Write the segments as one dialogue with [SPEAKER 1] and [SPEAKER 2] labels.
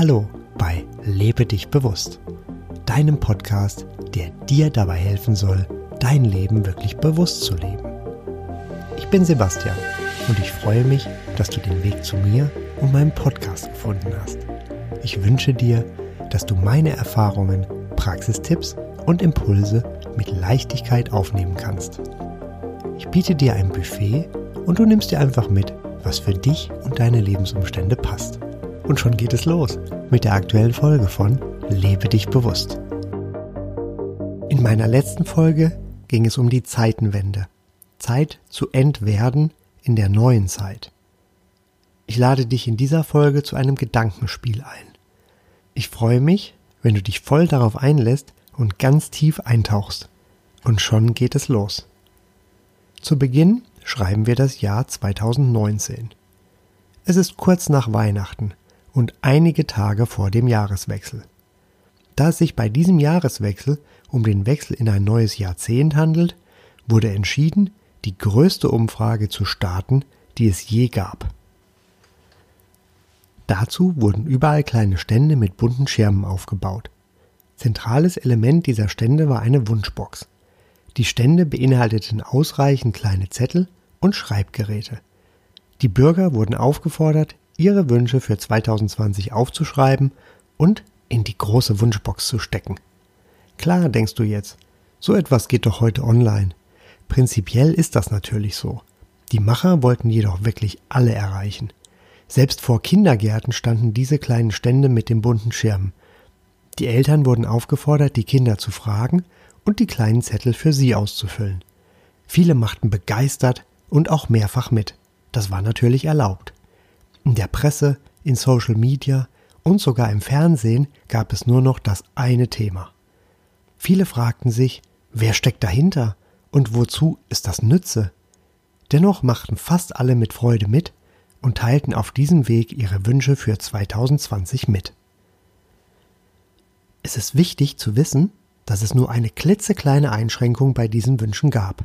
[SPEAKER 1] Hallo bei Lebe dich bewusst, deinem Podcast, der dir dabei helfen soll, dein Leben wirklich bewusst zu leben. Ich bin Sebastian und ich freue mich, dass du den Weg zu mir und meinem Podcast gefunden hast. Ich wünsche dir, dass du meine Erfahrungen, Praxistipps und Impulse mit Leichtigkeit aufnehmen kannst. Ich biete dir ein Buffet und du nimmst dir einfach mit, was für dich und deine Lebensumstände passt. Und schon geht es los mit der aktuellen Folge von Lebe dich bewusst. In meiner letzten Folge ging es um die Zeitenwende. Zeit zu entwerden in der neuen Zeit. Ich lade dich in dieser Folge zu einem Gedankenspiel ein. Ich freue mich, wenn du dich voll darauf einlässt und ganz tief eintauchst. Und schon geht es los. Zu Beginn schreiben wir das Jahr 2019. Es ist kurz nach Weihnachten und einige Tage vor dem Jahreswechsel. Da es sich bei diesem Jahreswechsel um den Wechsel in ein neues Jahrzehnt handelt, wurde entschieden, die größte Umfrage zu starten, die es je gab. Dazu wurden überall kleine Stände mit bunten Schirmen aufgebaut. Zentrales Element dieser Stände war eine Wunschbox. Die Stände beinhalteten ausreichend kleine Zettel und Schreibgeräte. Die Bürger wurden aufgefordert, ihre Wünsche für 2020 aufzuschreiben und in die große Wunschbox zu stecken. Klar, denkst du jetzt, so etwas geht doch heute online. Prinzipiell ist das natürlich so. Die Macher wollten jedoch wirklich alle erreichen. Selbst vor Kindergärten standen diese kleinen Stände mit den bunten Schirmen. Die Eltern wurden aufgefordert, die Kinder zu fragen und die kleinen Zettel für sie auszufüllen. Viele machten begeistert und auch mehrfach mit. Das war natürlich erlaubt. In der Presse, in Social Media und sogar im Fernsehen gab es nur noch das eine Thema. Viele fragten sich, wer steckt dahinter und wozu ist das Nütze? Dennoch machten fast alle mit Freude mit und teilten auf diesem Weg ihre Wünsche für 2020 mit. Es ist wichtig zu wissen, dass es nur eine klitzekleine Einschränkung bei diesen Wünschen gab.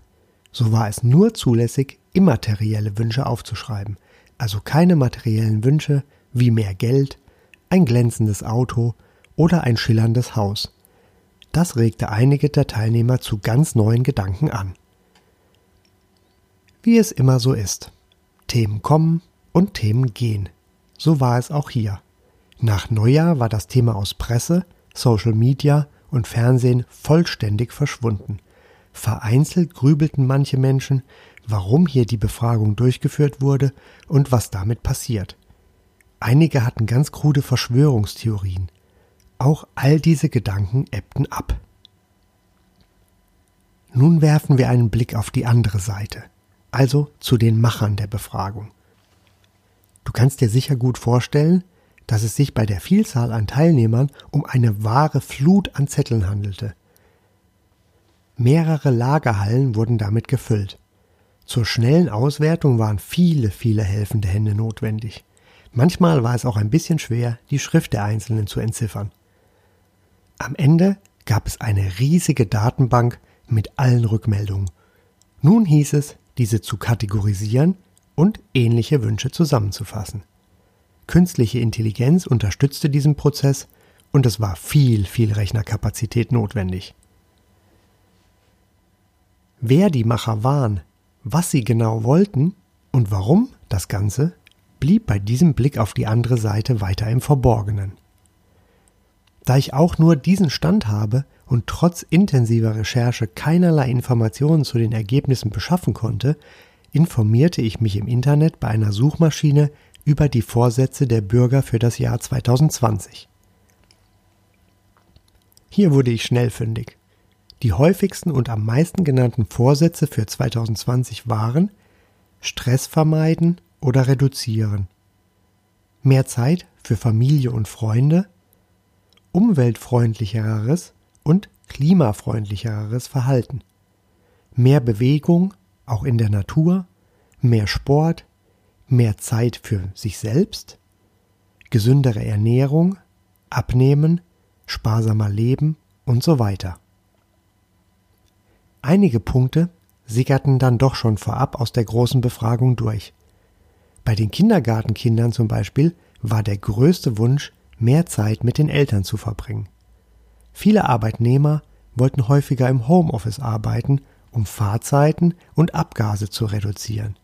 [SPEAKER 1] So war es nur zulässig, immaterielle Wünsche aufzuschreiben, also keine materiellen Wünsche wie mehr Geld, ein glänzendes Auto oder ein schillerndes Haus. Das regte einige der Teilnehmer zu ganz neuen Gedanken an. Wie es immer so ist. Themen kommen und Themen gehen. So war es auch hier. Nach Neujahr war das Thema aus Presse, Social Media und Fernsehen vollständig verschwunden. Vereinzelt grübelten manche Menschen, warum hier die Befragung durchgeführt wurde und was damit passiert. Einige hatten ganz krude Verschwörungstheorien. Auch all diese Gedanken ebbten ab. Nun werfen wir einen Blick auf die andere Seite, also zu den Machern der Befragung. Du kannst dir sicher gut vorstellen, dass es sich bei der Vielzahl an Teilnehmern um eine wahre Flut an Zetteln handelte. Mehrere Lagerhallen wurden damit gefüllt. Zur schnellen Auswertung waren viele, viele helfende Hände notwendig. Manchmal war es auch ein bisschen schwer, die Schrift der Einzelnen zu entziffern. Am Ende gab es eine riesige Datenbank mit allen Rückmeldungen. Nun hieß es, diese zu kategorisieren und ähnliche Wünsche zusammenzufassen. Künstliche Intelligenz unterstützte diesen Prozess und es war viel, viel Rechnerkapazität notwendig. Wer die Macher waren, was sie genau wollten und warum das Ganze, blieb bei diesem Blick auf die andere Seite weiter im Verborgenen. Da ich auch nur diesen Stand habe und trotz intensiver Recherche keinerlei Informationen zu den Ergebnissen beschaffen konnte, informierte ich mich im Internet bei einer Suchmaschine über die Vorsätze der Bürger für das Jahr 2020. Hier wurde ich schnell fündig. Die häufigsten und am meisten genannten Vorsätze für 2020 waren Stress vermeiden oder reduzieren, mehr Zeit für Familie und Freunde, umweltfreundlicheres und klimafreundlicheres Verhalten, mehr Bewegung, auch in der Natur, mehr Sport, mehr Zeit für sich selbst, gesündere Ernährung, Abnehmen, sparsamer Leben und so weiter. Einige Punkte sickerten dann doch schon vorab aus der großen Befragung durch. Bei den Kindergartenkindern zum Beispiel war der größte Wunsch, mehr Zeit mit den Eltern zu verbringen. Viele Arbeitnehmer wollten häufiger im Homeoffice arbeiten, um Fahrzeiten und Abgase zu reduzieren.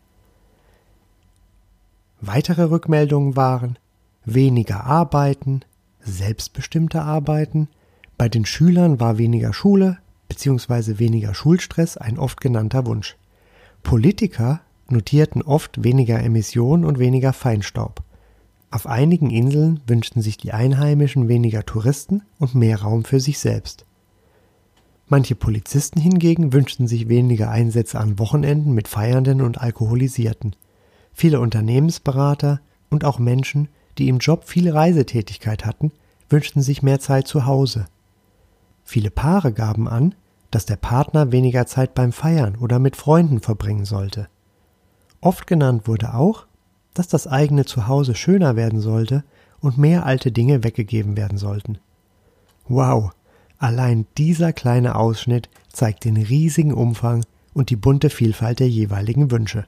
[SPEAKER 1] Weitere Rückmeldungen waren weniger Arbeiten, selbstbestimmte Arbeiten, bei den Schülern war weniger Schule bzw. weniger Schulstress ein oft genannter Wunsch. Politiker notierten oft weniger Emissionen und weniger Feinstaub. Auf einigen Inseln wünschten sich die Einheimischen weniger Touristen und mehr Raum für sich selbst. Manche Polizisten hingegen wünschten sich weniger Einsätze an Wochenenden mit Feiernden und Alkoholisierten. Viele Unternehmensberater und auch Menschen, die im Job viel Reisetätigkeit hatten, wünschten sich mehr Zeit zu Hause. Viele Paare gaben an, dass der Partner weniger Zeit beim Feiern oder mit Freunden verbringen sollte. Oft genannt wurde auch, dass das eigene Zuhause schöner werden sollte und mehr alte Dinge weggegeben werden sollten. Wow, allein dieser kleine Ausschnitt zeigt den riesigen Umfang und die bunte Vielfalt der jeweiligen Wünsche.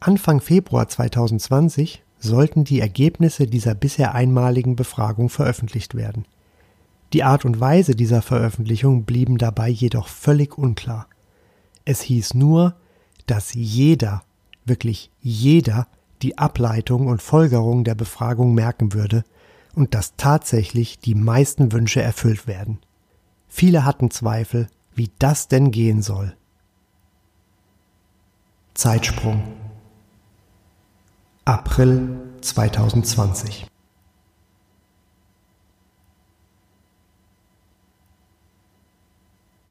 [SPEAKER 1] Anfang Februar 2020 sollten die Ergebnisse dieser bisher einmaligen Befragung veröffentlicht werden. Die Art und Weise dieser Veröffentlichung blieben dabei jedoch völlig unklar. Es hieß nur, dass jeder, wirklich jeder, die Ableitung und Folgerung der Befragung merken würde und dass tatsächlich die meisten Wünsche erfüllt werden. Viele hatten Zweifel, wie das denn gehen soll. Zeitsprung April 2020